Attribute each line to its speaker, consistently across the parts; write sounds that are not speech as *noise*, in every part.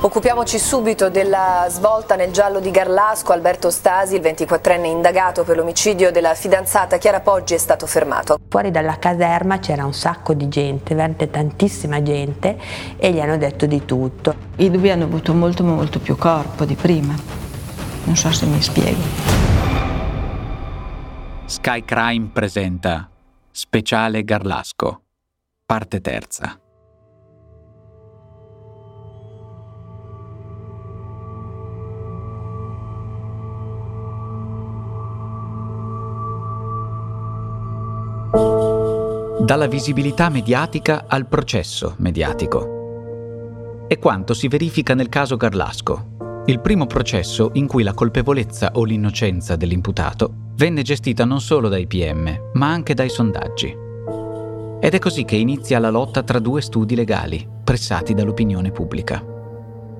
Speaker 1: Occupiamoci subito della svolta nel giallo di Garlasco. Alberto Stasi, il 24enne indagato per l'omicidio della fidanzata Chiara Poggi, è stato fermato.
Speaker 2: Fuori dalla caserma c'era un sacco di gente, veramente tantissima gente, e gli hanno detto di tutto.
Speaker 3: I due hanno avuto molto molto più corpo di prima. Non so se mi spiego.
Speaker 4: Sky Crime presenta Speciale Garlasco, parte terza. Dalla visibilità mediatica al processo mediatico. È quanto si verifica nel caso Garlasco, il primo processo in cui la colpevolezza o l'innocenza dell'imputato venne gestita non solo dai PM, ma anche dai sondaggi. Ed è così che inizia la lotta tra due studi legali, pressati dall'opinione pubblica.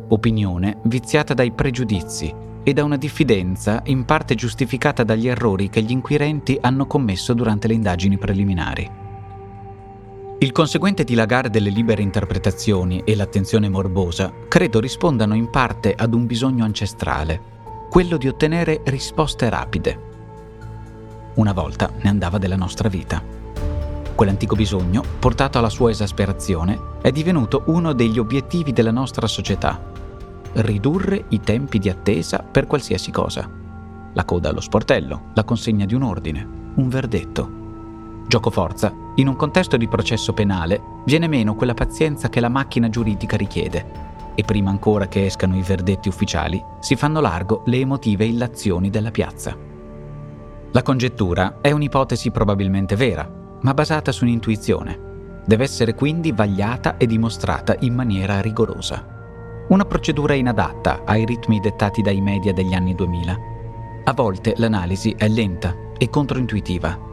Speaker 4: Opinione viziata dai pregiudizi e da una diffidenza in parte giustificata dagli errori che gli inquirenti hanno commesso durante le indagini preliminari. Il conseguente dilagare delle libere interpretazioni e l'attenzione morbosa credo rispondano in parte ad un bisogno ancestrale, quello di ottenere risposte rapide. Una volta ne andava della nostra vita. Quell'antico bisogno, portato alla sua esasperazione, è divenuto uno degli obiettivi della nostra società. Ridurre i tempi di attesa per qualsiasi cosa. La coda allo sportello, la consegna di un ordine, un verdetto. Gioco forza, in un contesto di processo penale viene meno quella pazienza che la macchina giuridica richiede e prima ancora che escano i verdetti ufficiali si fanno largo le emotive illazioni della piazza. La congettura è un'ipotesi probabilmente vera, ma basata su un'intuizione. Deve essere quindi vagliata e dimostrata in maniera rigorosa. Una procedura inadatta ai ritmi dettati dai media degli anni 2000. A volte l'analisi è lenta e controintuitiva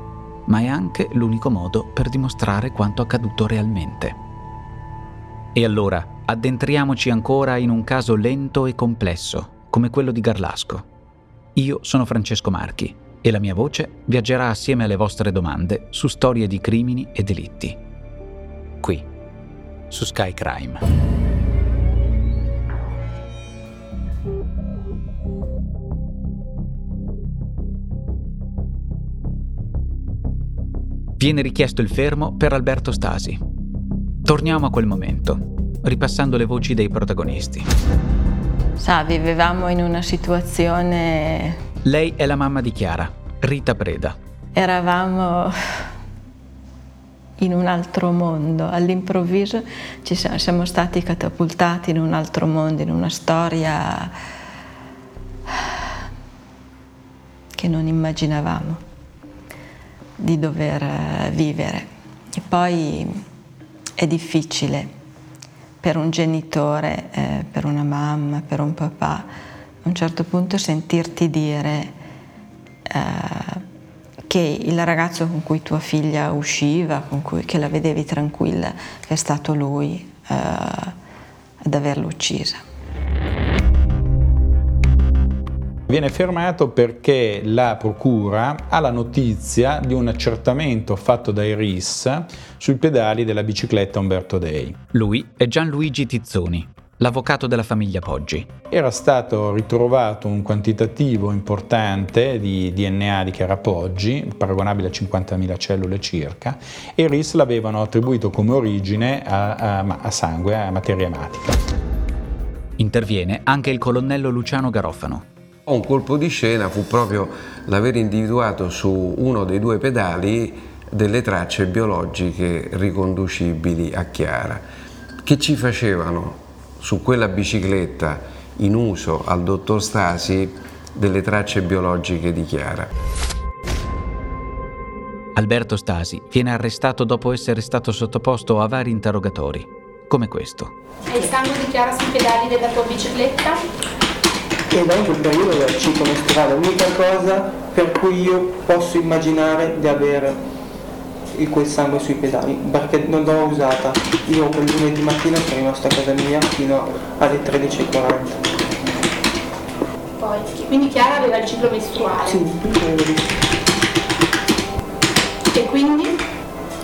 Speaker 4: ma è anche l'unico modo per dimostrare quanto accaduto realmente. E allora addentriamoci ancora in un caso lento e complesso, come quello di Garlasco. Io sono Francesco Marchi e la mia voce viaggerà assieme alle vostre domande su storie di crimini e delitti. Qui, su Sky Crime. Viene richiesto il fermo per Alberto Stasi. Torniamo a quel momento, ripassando le voci dei protagonisti.
Speaker 3: Sa, vivevamo in una situazione...
Speaker 4: Lei è la mamma di Chiara, Rita Preda.
Speaker 3: Eravamo in un altro mondo, all'improvviso ci siamo, siamo stati catapultati in un altro mondo, in una storia che non immaginavamo di dover eh, vivere. E poi è difficile per un genitore, eh, per una mamma, per un papà, a un certo punto sentirti dire eh, che il ragazzo con cui tua figlia usciva, cui, che la vedevi tranquilla, è stato lui eh, ad averla uccisa.
Speaker 5: Viene fermato perché la procura ha la notizia di un accertamento fatto dai RIS sui pedali della bicicletta Umberto Dei.
Speaker 4: Lui è Gianluigi Tizzoni, l'avvocato della famiglia Poggi.
Speaker 5: Era stato ritrovato un quantitativo importante di DNA di Chiara Poggi, paragonabile a 50.000 cellule circa, e RIS l'avevano attribuito come origine a, a, a sangue, a materia ematica.
Speaker 4: Interviene anche il colonnello Luciano Garofano,
Speaker 6: un colpo di scena fu proprio l'aver individuato su uno dei due pedali delle tracce biologiche riconducibili a Chiara, che ci facevano su quella bicicletta in uso al dottor Stasi delle tracce biologiche di Chiara.
Speaker 4: Alberto Stasi viene arrestato dopo essere stato sottoposto a vari interrogatori. come questo.
Speaker 7: Hai il sangue di Chiara sui pedali della tua bicicletta?
Speaker 8: E da in quel periodo del ciclo mestruale, l'unica cosa per cui io posso immaginare di avere quel sangue sui pedali, perché non l'ho usata. Io quel lunedì mattina sono rimasto a casa mia fino alle 13.40.
Speaker 7: Poi, quindi Chiara aveva il ciclo mestruale.
Speaker 8: Sì,
Speaker 7: E quindi?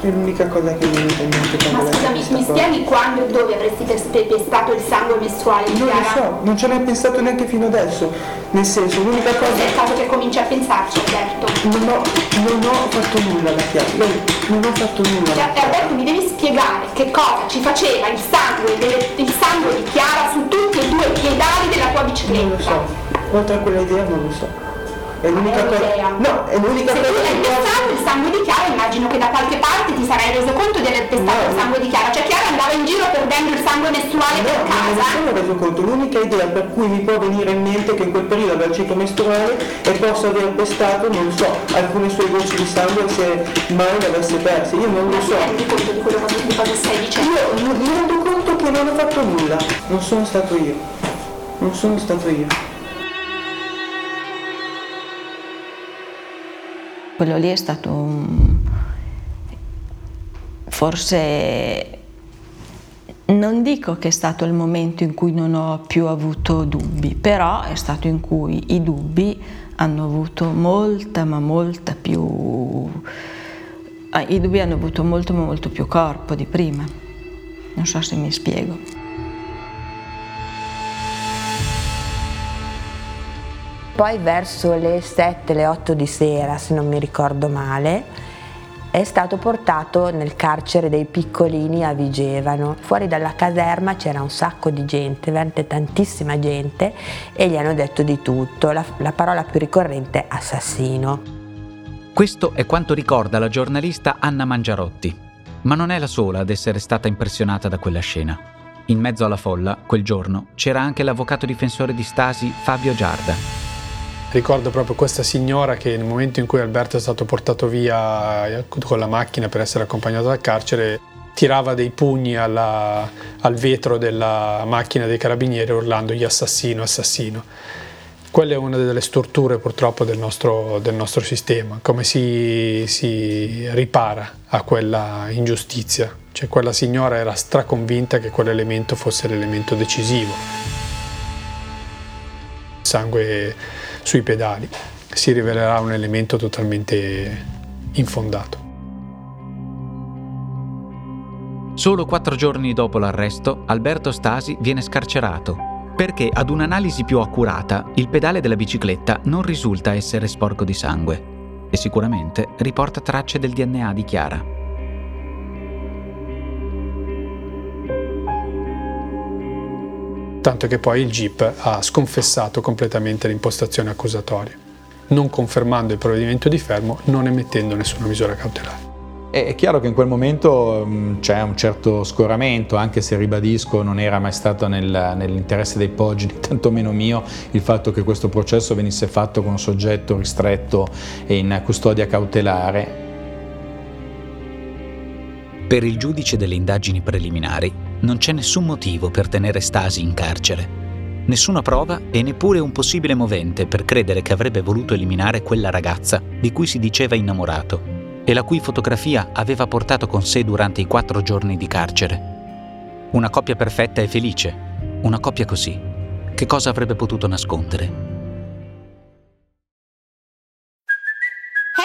Speaker 8: È l'unica cosa che mi venuta in mente
Speaker 7: Ma scusami, mi spieghi quando e dove avresti pestato il sangue mestruale di
Speaker 8: Non
Speaker 7: Chiara?
Speaker 8: lo so, non ho mai pensato neanche fino adesso. Nel senso, l'unica cosa.
Speaker 7: È il caso che cominci a pensarci, Alberto.
Speaker 8: Non ho, non ho fatto nulla alla Chiara. Non ho fatto nulla.
Speaker 7: Cioè, Alberto, mi devi spiegare che cosa ci faceva il sangue, delle- il sangue di Chiara su tutti e due i pedali della tua bicicletta.
Speaker 8: Non lo so. Oltre a quella idea non lo so. È l'unica cosa. No, è l'unica
Speaker 7: Se tu
Speaker 8: cosa
Speaker 7: hai
Speaker 8: che posso.
Speaker 7: pestato il sangue di Chiara, immagino che da qualche parte ti sarai reso conto di aver pestato il sangue di Chiara. Cioè Chiara andava in giro perdendo il sangue mestruale
Speaker 8: No,
Speaker 7: per
Speaker 8: non me ne
Speaker 7: casa.
Speaker 8: sono reso conto. L'unica idea per cui mi può venire in mente che in quel periodo aveva il ciclo mestruale e posso aver pestato, non so, alcune sue gocce di sangue se mai le avesse perse. Io non
Speaker 7: Ma
Speaker 8: lo
Speaker 7: ti
Speaker 8: so.
Speaker 7: rendi conto di quello che- cosa stai dicendo?
Speaker 8: Io mi rendo conto che non ho fatto nulla. Non sono stato io. Non sono stato io.
Speaker 3: Quello lì è stato un... forse non dico che è stato il momento in cui non ho più avuto dubbi, però è stato in cui i dubbi hanno avuto molta ma molta più ah, i dubbi hanno avuto molto ma molto più corpo di prima. Non so se mi spiego.
Speaker 2: Poi verso le 7, le 8 di sera, se non mi ricordo male, è stato portato nel carcere dei piccolini a Vigevano. Fuori dalla caserma c'era un sacco di gente, veramente tantissima gente, e gli hanno detto di tutto. La, la parola più ricorrente è assassino.
Speaker 4: Questo è quanto ricorda la giornalista Anna Mangiarotti, ma non è la sola ad essere stata impressionata da quella scena. In mezzo alla folla, quel giorno, c'era anche l'avvocato difensore di Stasi Fabio Giarda.
Speaker 9: Ricordo proprio questa signora che nel momento in cui Alberto è stato portato via eh, con la macchina per essere accompagnato dal carcere, tirava dei pugni alla- al vetro della macchina dei carabinieri urlandogli assassino, assassino. Quella è una delle storture purtroppo del nostro, del nostro sistema, come si, si ripara a quella ingiustizia. Cioè quella signora era straconvinta che quell'elemento fosse l'elemento decisivo. Sangue sui pedali si rivelerà un elemento totalmente infondato.
Speaker 4: Solo quattro giorni dopo l'arresto, Alberto Stasi viene scarcerato perché ad un'analisi più accurata il pedale della bicicletta non risulta essere sporco di sangue e sicuramente riporta tracce del DNA di Chiara.
Speaker 9: Tanto che poi il GIP ha sconfessato completamente l'impostazione accusatoria, non confermando il provvedimento di fermo, non emettendo nessuna misura cautelare.
Speaker 5: È chiaro che in quel momento mh, c'è un certo scoramento, anche se ribadisco non era mai stato nel- nell'interesse dei Poggi, né *laughs* tantomeno mio, il fatto che questo processo venisse fatto con un soggetto ristretto e in custodia cautelare.
Speaker 4: Per il giudice delle indagini preliminari non c'è nessun motivo per tenere Stasi in carcere. Nessuna prova e neppure un possibile movente per credere che avrebbe voluto eliminare quella ragazza di cui si diceva innamorato e la cui fotografia aveva portato con sé durante i quattro giorni di carcere. Una coppia perfetta e felice. Una coppia così. Che cosa avrebbe potuto nascondere?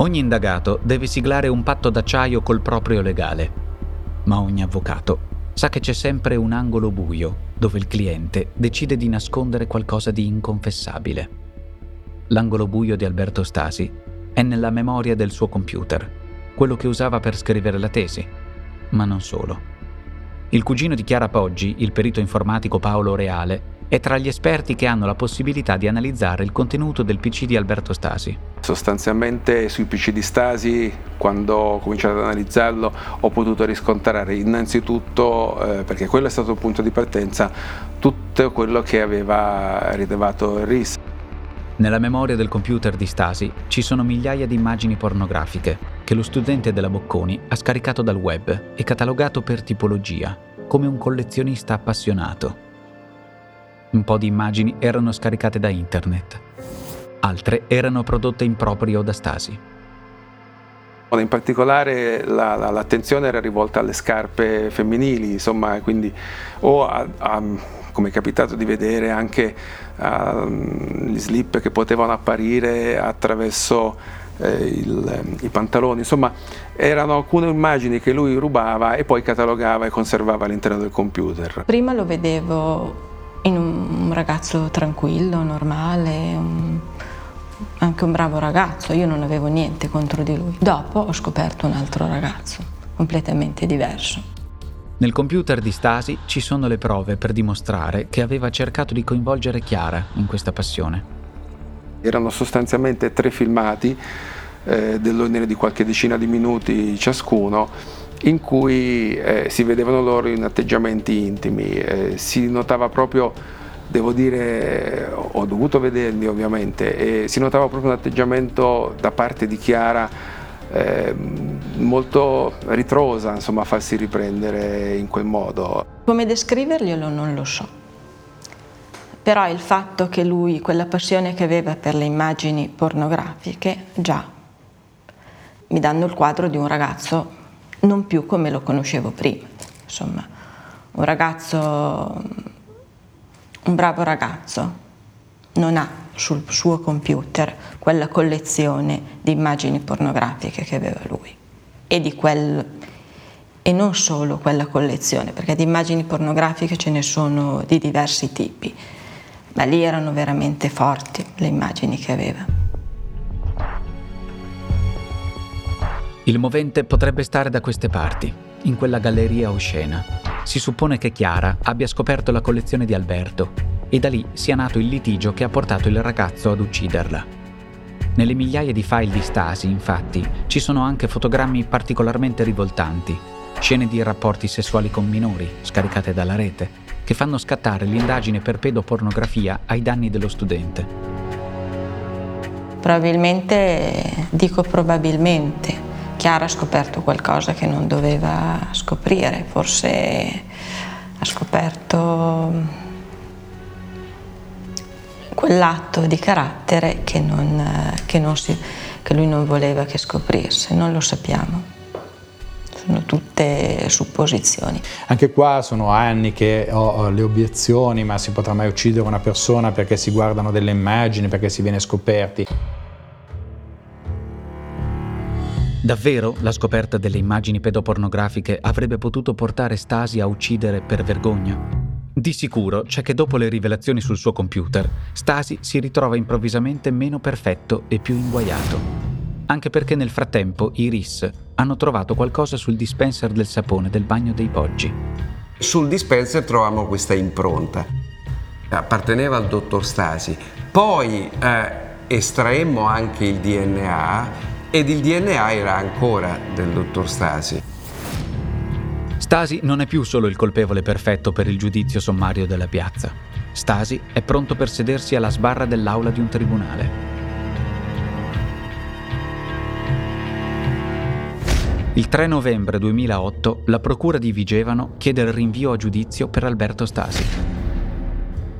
Speaker 4: Ogni indagato deve siglare un patto d'acciaio col proprio legale, ma ogni avvocato sa che c'è sempre un angolo buio dove il cliente decide di nascondere qualcosa di inconfessabile. L'angolo buio di Alberto Stasi è nella memoria del suo computer, quello che usava per scrivere la tesi, ma non solo. Il cugino di Chiara Poggi, il perito informatico Paolo Reale, è tra gli esperti che hanno la possibilità di analizzare il contenuto del PC di Alberto Stasi.
Speaker 10: Sostanzialmente sui PC di Stasi, quando ho cominciato ad analizzarlo, ho potuto riscontrare innanzitutto, eh, perché quello è stato il punto di partenza, tutto quello che aveva rilevato il RIS.
Speaker 4: Nella memoria del computer di Stasi ci sono migliaia di immagini pornografiche che lo studente della Bocconi ha scaricato dal web e catalogato per tipologia, come un collezionista appassionato. Un po' di immagini erano scaricate da internet, altre erano prodotte in proprio da Stasi.
Speaker 10: In particolare la, la, l'attenzione era rivolta alle scarpe femminili, insomma, quindi o a, a come è capitato di vedere anche uh, gli slip che potevano apparire attraverso eh, il, i pantaloni, insomma erano alcune immagini che lui rubava e poi catalogava e conservava all'interno del computer.
Speaker 3: Prima lo vedevo in un ragazzo tranquillo, normale, un, anche un bravo ragazzo, io non avevo niente contro di lui. Dopo ho scoperto un altro ragazzo, completamente diverso.
Speaker 4: Nel computer di Stasi ci sono le prove per dimostrare che aveva cercato di coinvolgere Chiara in questa passione.
Speaker 10: Erano sostanzialmente tre filmati eh, dell'ordine di qualche decina di minuti ciascuno in cui eh, si vedevano loro in atteggiamenti intimi, eh, si notava proprio, devo dire, ho dovuto vederli ovviamente, si notava proprio un atteggiamento da parte di Chiara eh, molto ritrosa insomma, a farsi riprendere in quel modo.
Speaker 3: Come descriverglielo non lo so, però il fatto che lui, quella passione che aveva per le immagini pornografiche, già mi danno il quadro di un ragazzo non più come lo conoscevo prima, insomma, un ragazzo, un bravo ragazzo, non ha sul suo computer quella collezione di immagini pornografiche che aveva lui e, quel, e non solo quella collezione, perché di immagini pornografiche ce ne sono di diversi tipi, ma lì erano veramente forti le immagini che aveva.
Speaker 4: Il movente potrebbe stare da queste parti, in quella galleria oscena. Si suppone che Chiara abbia scoperto la collezione di Alberto e da lì sia nato il litigio che ha portato il ragazzo ad ucciderla. Nelle migliaia di file di Stasi, infatti, ci sono anche fotogrammi particolarmente rivoltanti, scene di rapporti sessuali con minori, scaricate dalla rete, che fanno scattare l'indagine per pedopornografia ai danni dello studente.
Speaker 3: Probabilmente, dico probabilmente, Chiara ha scoperto qualcosa che non doveva scoprire, forse ha scoperto quell'atto di carattere che, non, che, non si, che lui non voleva che scoprisse, non lo sappiamo. Sono tutte supposizioni.
Speaker 5: Anche qua sono anni che ho le obiezioni, ma si potrà mai uccidere una persona perché si guardano delle immagini, perché si viene scoperti.
Speaker 4: Davvero la scoperta delle immagini pedopornografiche avrebbe potuto portare Stasi a uccidere per vergogna? Di sicuro c'è che dopo le rivelazioni sul suo computer, Stasi si ritrova improvvisamente meno perfetto e più inguaiato. Anche perché nel frattempo i RIS hanno trovato qualcosa sul dispenser del sapone del bagno dei Poggi.
Speaker 6: Sul dispenser troviamo questa impronta. Apparteneva al dottor Stasi. Poi eh, estraemmo anche il DNA ed il DNA era ancora del dottor Stasi.
Speaker 4: Stasi non è più solo il colpevole perfetto per il giudizio sommario della piazza. Stasi è pronto per sedersi alla sbarra dell'aula di un tribunale. Il 3 novembre 2008 la Procura di Vigevano chiede il rinvio a giudizio per Alberto Stasi.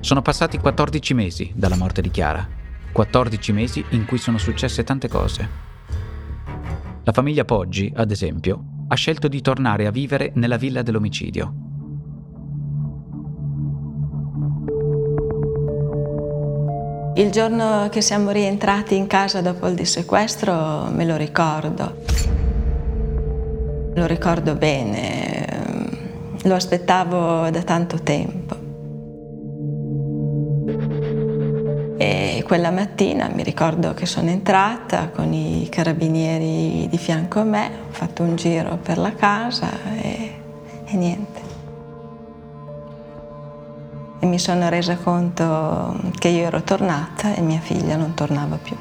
Speaker 4: Sono passati 14 mesi dalla morte di Chiara, 14 mesi in cui sono successe tante cose. La famiglia Poggi, ad esempio, ha scelto di tornare a vivere nella villa dell'omicidio.
Speaker 3: Il giorno che siamo rientrati in casa dopo il dissequestro me lo ricordo. Lo ricordo bene, lo aspettavo da tanto tempo. E quella mattina mi ricordo che sono entrata con i carabinieri di fianco a me, ho fatto un giro per la casa e, e niente. E mi sono resa conto che io ero tornata e mia figlia non tornava più.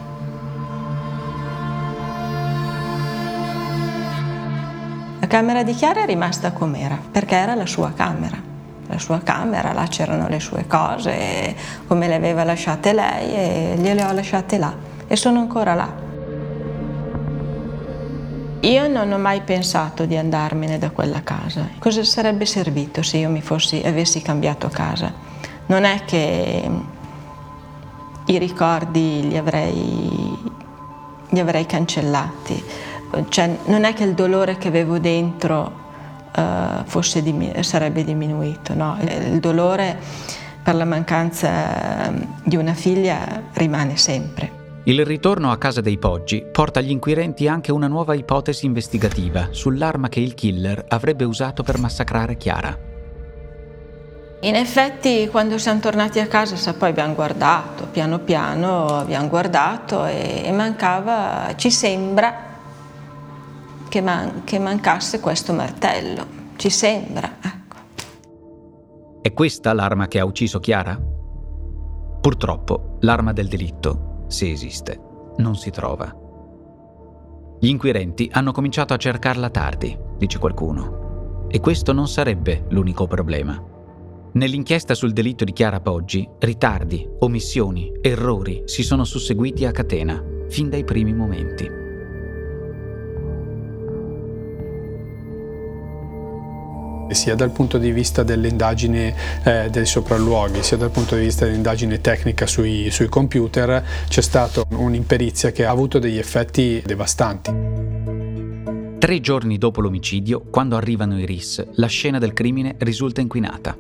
Speaker 3: La camera di Chiara è rimasta com'era, perché era la sua camera la sua camera, là c'erano le sue cose, come le aveva lasciate lei e gliele ho lasciate là e sono ancora là. Io non ho mai pensato di andarmene da quella casa. Cosa sarebbe servito se io mi fossi, avessi cambiato casa? Non è che i ricordi li avrei, li avrei cancellati, cioè, non è che il dolore che avevo dentro uh, diminu- sarebbe diminuito. No? Il dolore per la mancanza ehm, di una figlia rimane sempre.
Speaker 4: Il ritorno a casa dei Poggi porta agli inquirenti anche una nuova ipotesi investigativa sull'arma che il killer avrebbe usato per massacrare Chiara.
Speaker 3: In effetti quando siamo tornati a casa sa, poi abbiamo guardato, piano piano abbiamo guardato e mancava, ci sembra, che, man- che mancasse questo martello. Ci sembra, ecco.
Speaker 4: È questa l'arma che ha ucciso Chiara? Purtroppo l'arma del delitto, se esiste, non si trova. Gli inquirenti hanno cominciato a cercarla tardi, dice qualcuno. E questo non sarebbe l'unico problema. Nell'inchiesta sul delitto di Chiara Poggi, ritardi, omissioni, errori si sono susseguiti a catena, fin dai primi momenti.
Speaker 9: Sia dal punto di vista dell'indagine eh, dei sopralluoghi, sia dal punto di vista dell'indagine tecnica sui, sui computer, c'è stata un'imperizia che ha avuto degli effetti devastanti.
Speaker 4: Tre giorni dopo l'omicidio, quando arrivano i RIS, la scena del crimine risulta inquinata.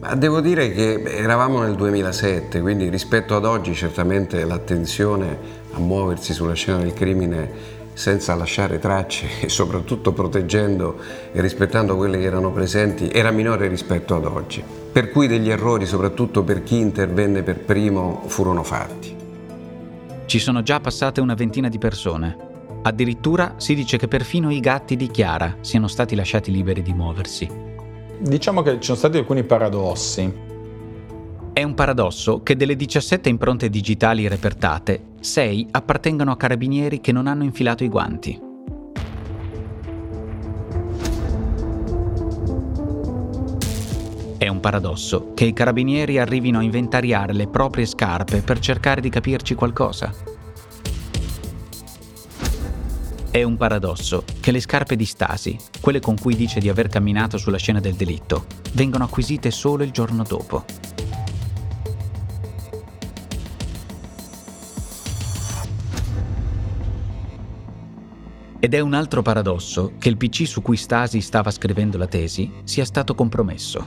Speaker 6: Ma devo dire che eravamo nel 2007, quindi rispetto ad oggi certamente l'attenzione a muoversi sulla scena del crimine senza lasciare tracce e soprattutto proteggendo e rispettando quelle che erano presenti era minore rispetto ad oggi. Per cui degli errori, soprattutto per chi intervenne per primo, furono fatti.
Speaker 4: Ci sono già passate una ventina di persone. Addirittura si dice che perfino i gatti di Chiara siano stati lasciati liberi di muoversi.
Speaker 5: Diciamo che ci sono stati alcuni paradossi.
Speaker 4: È un paradosso che delle 17 impronte digitali repertate, 6 appartengono a carabinieri che non hanno infilato i guanti. È un paradosso che i carabinieri arrivino a inventariare le proprie scarpe per cercare di capirci qualcosa. È un paradosso che le scarpe di Stasi, quelle con cui dice di aver camminato sulla scena del delitto, vengono acquisite solo il giorno dopo. Ed è un altro paradosso che il PC su cui Stasi stava scrivendo la tesi sia stato compromesso.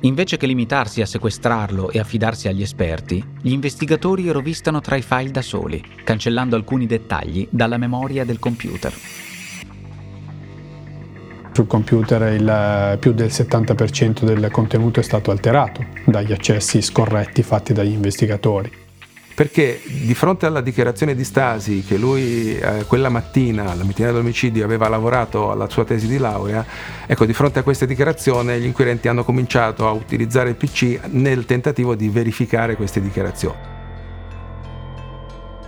Speaker 4: Invece che limitarsi a sequestrarlo e affidarsi agli esperti, gli investigatori rovistano tra i file da soli, cancellando alcuni dettagli dalla memoria del computer.
Speaker 9: Sul computer il, più del 70% del contenuto è stato alterato dagli accessi scorretti fatti dagli investigatori
Speaker 10: perché di fronte alla dichiarazione di Stasi che lui eh, quella mattina, la mattina dell'omicidio, aveva lavorato alla sua tesi di laurea, ecco, di fronte a questa dichiarazione gli inquirenti hanno cominciato a utilizzare il PC nel tentativo di verificare queste dichiarazioni.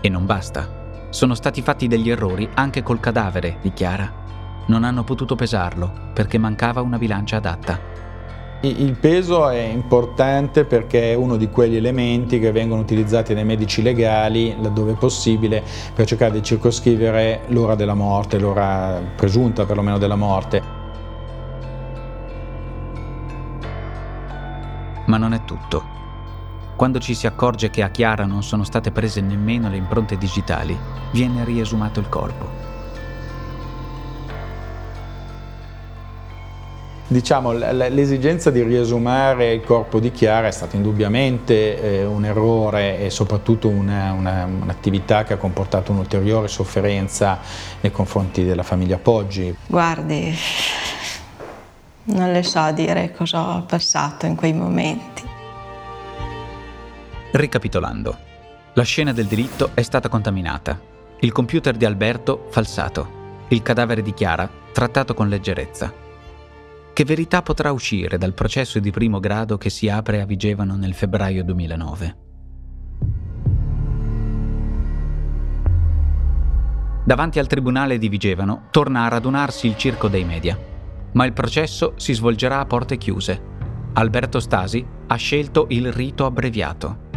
Speaker 4: E non basta. Sono stati fatti degli errori anche col cadavere, dichiara. Non hanno potuto pesarlo perché mancava una bilancia adatta.
Speaker 5: Il peso è importante perché è uno di quegli elementi che vengono utilizzati dai medici legali, laddove possibile, per cercare di circoscrivere l'ora della morte, l'ora presunta perlomeno della morte.
Speaker 4: Ma non è tutto. Quando ci si accorge che a Chiara non sono state prese nemmeno le impronte digitali, viene riesumato il corpo.
Speaker 5: Diciamo, l'esigenza di riesumare il corpo di Chiara è stata indubbiamente eh, un errore e soprattutto una, una, un'attività che ha comportato un'ulteriore sofferenza nei confronti della famiglia Poggi.
Speaker 3: Guardi, non le so dire cosa ho passato in quei momenti.
Speaker 4: Ricapitolando, la scena del delitto è stata contaminata, il computer di Alberto falsato, il cadavere di Chiara trattato con leggerezza. Che verità potrà uscire dal processo di primo grado che si apre a Vigevano nel febbraio 2009? Davanti al tribunale di Vigevano torna a radunarsi il circo dei media, ma il processo si svolgerà a porte chiuse. Alberto Stasi ha scelto il rito abbreviato.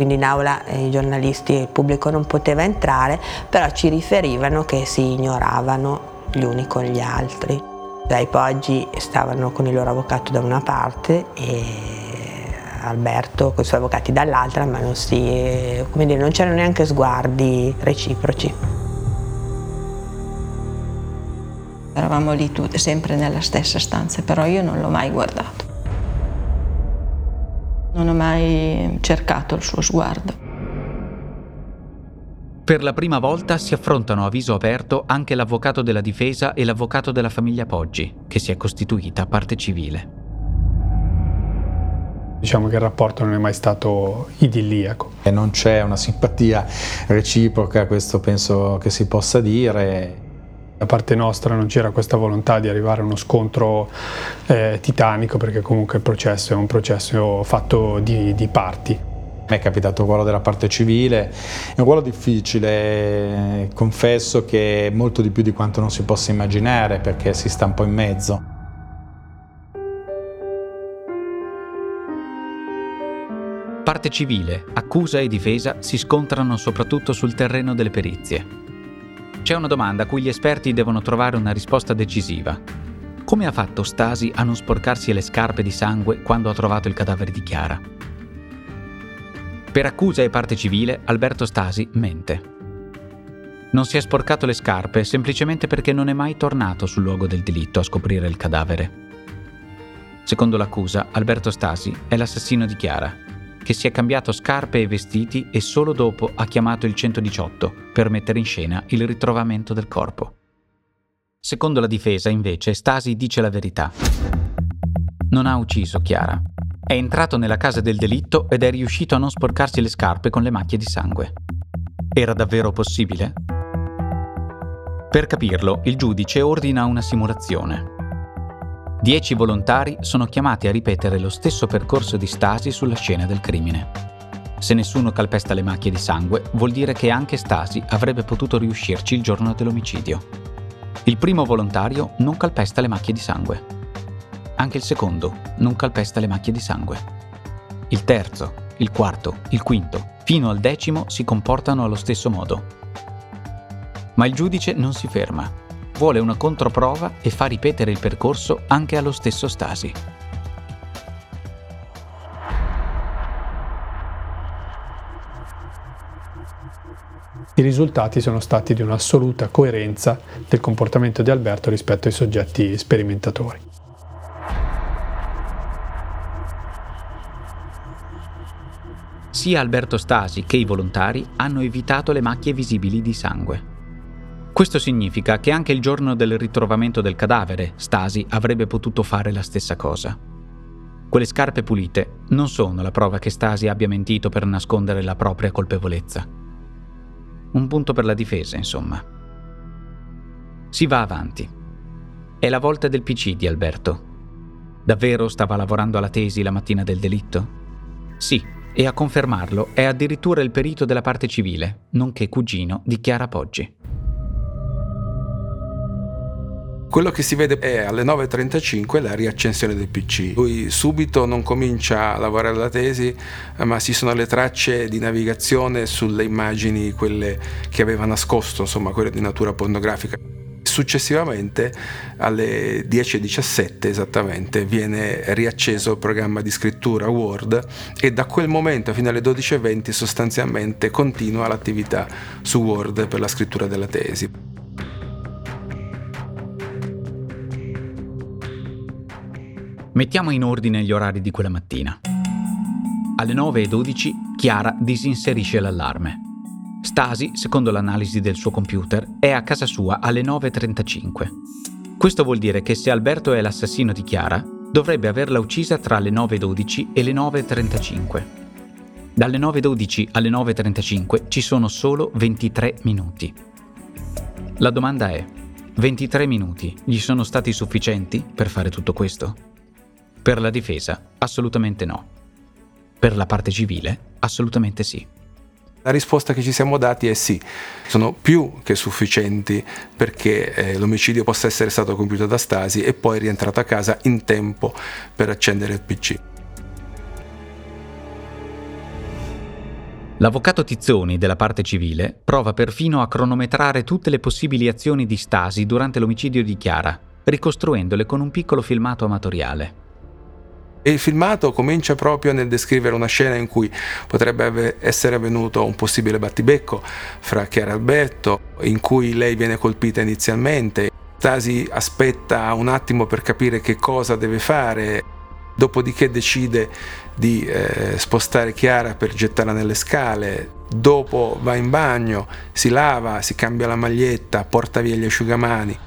Speaker 2: Quindi in aula eh, i giornalisti e il pubblico non poteva entrare, però ci riferivano che si ignoravano gli uni con gli altri. I Poggi stavano con il loro avvocato da una parte e Alberto con i suoi avvocati dall'altra, ma non, si, dire, non c'erano neanche sguardi reciproci.
Speaker 3: Eravamo lì tutti, sempre nella stessa stanza, però io non l'ho mai guardato. Non ho mai cercato il suo sguardo.
Speaker 4: Per la prima volta si affrontano a viso aperto anche l'avvocato della difesa e l'avvocato della famiglia Poggi, che si è costituita parte civile.
Speaker 9: Diciamo che il rapporto non è mai stato idilliaco.
Speaker 5: E non c'è una simpatia reciproca, questo penso che si possa dire.
Speaker 9: Da parte nostra non c'era questa volontà di arrivare a uno scontro eh, titanico perché comunque il processo è un processo fatto di, di parti.
Speaker 5: Mi è capitato il ruolo della parte civile, è un ruolo difficile, confesso che è molto di più di quanto non si possa immaginare perché si sta un po' in mezzo.
Speaker 4: Parte civile, accusa e difesa si scontrano soprattutto sul terreno delle perizie. C'è una domanda a cui gli esperti devono trovare una risposta decisiva. Come ha fatto Stasi a non sporcarsi le scarpe di sangue quando ha trovato il cadavere di Chiara? Per accusa e parte civile, Alberto Stasi mente. Non si è sporcato le scarpe semplicemente perché non è mai tornato sul luogo del delitto a scoprire il cadavere. Secondo l'accusa, Alberto Stasi è l'assassino di Chiara che si è cambiato scarpe e vestiti e solo dopo ha chiamato il 118 per mettere in scena il ritrovamento del corpo. Secondo la difesa, invece, Stasi dice la verità. Non ha ucciso Chiara. È entrato nella casa del delitto ed è riuscito a non sporcarsi le scarpe con le macchie di sangue. Era davvero possibile? Per capirlo, il giudice ordina una simulazione. Dieci volontari sono chiamati a ripetere lo stesso percorso di Stasi sulla scena del crimine. Se nessuno calpesta le macchie di sangue, vuol dire che anche Stasi avrebbe potuto riuscirci il giorno dell'omicidio. Il primo volontario non calpesta le macchie di sangue. Anche il secondo non calpesta le macchie di sangue. Il terzo, il quarto, il quinto, fino al decimo si comportano allo stesso modo. Ma il giudice non si ferma vuole una controprova e fa ripetere il percorso anche allo stesso Stasi.
Speaker 9: I risultati sono stati di un'assoluta coerenza del comportamento di Alberto rispetto ai soggetti sperimentatori.
Speaker 4: Sia Alberto Stasi che i volontari hanno evitato le macchie visibili di sangue. Questo significa che anche il giorno del ritrovamento del cadavere, Stasi avrebbe potuto fare la stessa cosa. Quelle scarpe pulite non sono la prova che Stasi abbia mentito per nascondere la propria colpevolezza. Un punto per la difesa, insomma. Si va avanti. È la volta del PC di Alberto. Davvero stava lavorando alla tesi la mattina del delitto? Sì, e a confermarlo è addirittura il perito della parte civile, nonché cugino di Chiara Poggi.
Speaker 10: Quello che si vede è alle 9.35 la riaccensione del PC. Lui subito non comincia a lavorare alla tesi, ma ci sono le tracce di navigazione sulle immagini, quelle che aveva nascosto, insomma, quelle di natura pornografica. Successivamente alle 10.17 esattamente viene riacceso il programma di scrittura Word e da quel momento fino alle 12.20 sostanzialmente continua l'attività su Word per la scrittura della tesi.
Speaker 4: Mettiamo in ordine gli orari di quella mattina. Alle 9.12 Chiara disinserisce l'allarme. Stasi, secondo l'analisi del suo computer, è a casa sua alle 9.35. Questo vuol dire che se Alberto è l'assassino di Chiara, dovrebbe averla uccisa tra le 9.12 e le 9.35. Dalle 9.12 alle 9.35 ci sono solo 23 minuti. La domanda è, 23 minuti gli sono stati sufficienti per fare tutto questo? Per la difesa, assolutamente no. Per la parte civile, assolutamente sì.
Speaker 10: La risposta che ci siamo dati è sì, sono più che sufficienti perché eh, l'omicidio possa essere stato compiuto da Stasi e poi rientrato a casa in tempo per accendere il PC.
Speaker 4: L'avvocato Tizzoni della parte civile prova perfino a cronometrare tutte le possibili azioni di Stasi durante l'omicidio di Chiara, ricostruendole con un piccolo filmato amatoriale.
Speaker 10: E il filmato comincia proprio nel descrivere una scena in cui potrebbe essere avvenuto un possibile battibecco fra Chiara e Alberto, in cui lei viene colpita inizialmente. Stasi aspetta un attimo per capire che cosa deve fare, dopodiché decide di eh, spostare Chiara per gettarla nelle scale, dopo va in bagno, si lava, si cambia la maglietta, porta via gli asciugamani,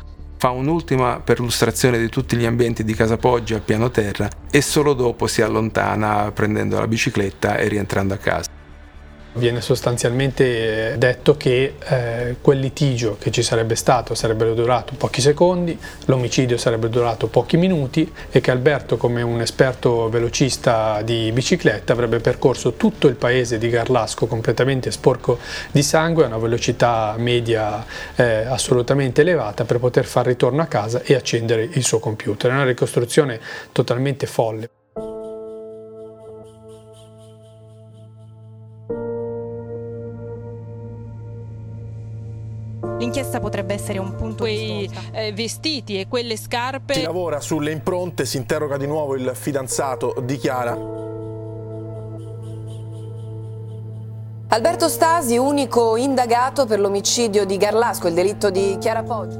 Speaker 10: fa un'ultima perlustrazione di tutti gli ambienti di Casa Poggi al piano terra e solo dopo si allontana prendendo la bicicletta e rientrando a casa.
Speaker 9: Viene sostanzialmente eh, detto che eh, quel litigio che ci sarebbe stato sarebbe durato pochi secondi, l'omicidio sarebbe durato pochi minuti e che Alberto come un esperto velocista di bicicletta avrebbe percorso tutto il paese di Garlasco completamente sporco di sangue a una velocità media eh, assolutamente elevata per poter fare ritorno a casa e accendere il suo computer. È una ricostruzione totalmente folle.
Speaker 11: L'inchiesta potrebbe essere un punto
Speaker 12: Quei
Speaker 11: di
Speaker 12: eh, vestiti e quelle scarpe.
Speaker 13: Si lavora sulle impronte, si interroga di nuovo il fidanzato di Chiara.
Speaker 1: Alberto Stasi, unico indagato per l'omicidio di Garlasco, il delitto di Chiara Poggi.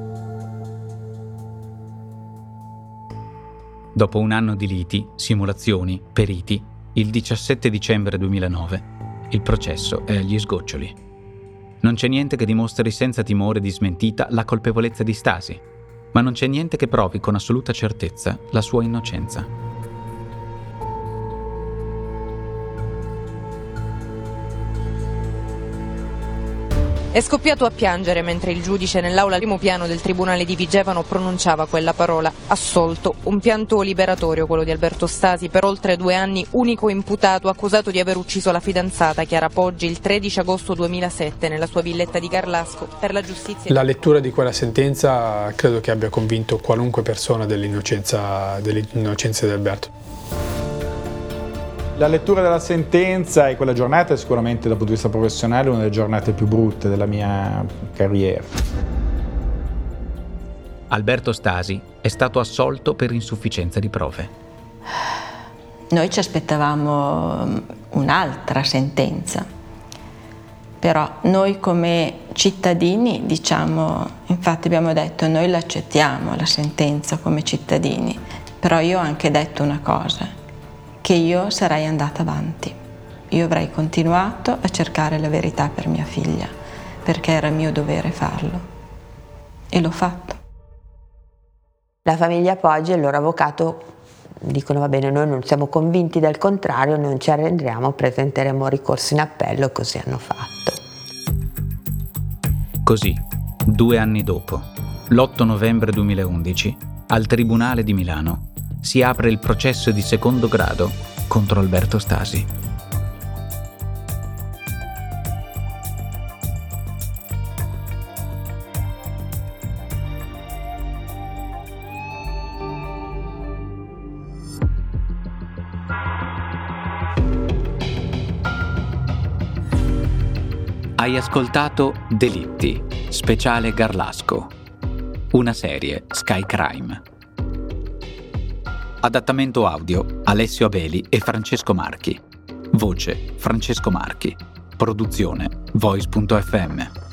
Speaker 4: Dopo un anno di liti, simulazioni, periti, il 17 dicembre 2009, il processo è agli sgoccioli. Non c'è niente che dimostri senza timore di smentita la colpevolezza di Stasi, ma non c'è niente che provi con assoluta certezza la sua innocenza.
Speaker 12: È scoppiato a piangere mentre il giudice nell'aula primo piano del tribunale di Vigevano pronunciava quella parola, assolto, un pianto liberatorio quello di Alberto Stasi, per oltre due anni unico imputato accusato di aver ucciso la fidanzata Chiara Poggi il 13 agosto 2007 nella sua villetta di Garlasco per la giustizia.
Speaker 9: La lettura di quella sentenza credo che abbia convinto qualunque persona dell'innocenza, dell'innocenza di Alberto.
Speaker 5: La lettura della sentenza e quella giornata è sicuramente dal punto di vista professionale una delle giornate più brutte della mia carriera.
Speaker 4: Alberto Stasi è stato assolto per insufficienza di prove.
Speaker 3: Noi ci aspettavamo mm, un'altra sentenza, però noi come cittadini diciamo, infatti abbiamo detto noi l'accettiamo la sentenza come cittadini, però io ho anche detto una cosa, che io sarei andata avanti. Io avrei continuato a cercare la verità per mia figlia, perché era mio dovere farlo. E l'ho fatto.
Speaker 2: La famiglia Poggi e il loro avvocato dicono va bene, noi non siamo convinti del contrario, non ci arrendiamo, presenteremo ricorso in appello, così hanno fatto.
Speaker 4: Così, due anni dopo, l'8 novembre 2011, al Tribunale di Milano si apre il processo di secondo grado contro Alberto Stasi. Hai ascoltato Delitti, speciale Garlasco, una serie Sky Crime. Adattamento audio Alessio Abeli e Francesco Marchi. Voce Francesco Marchi. Produzione Voice.fm.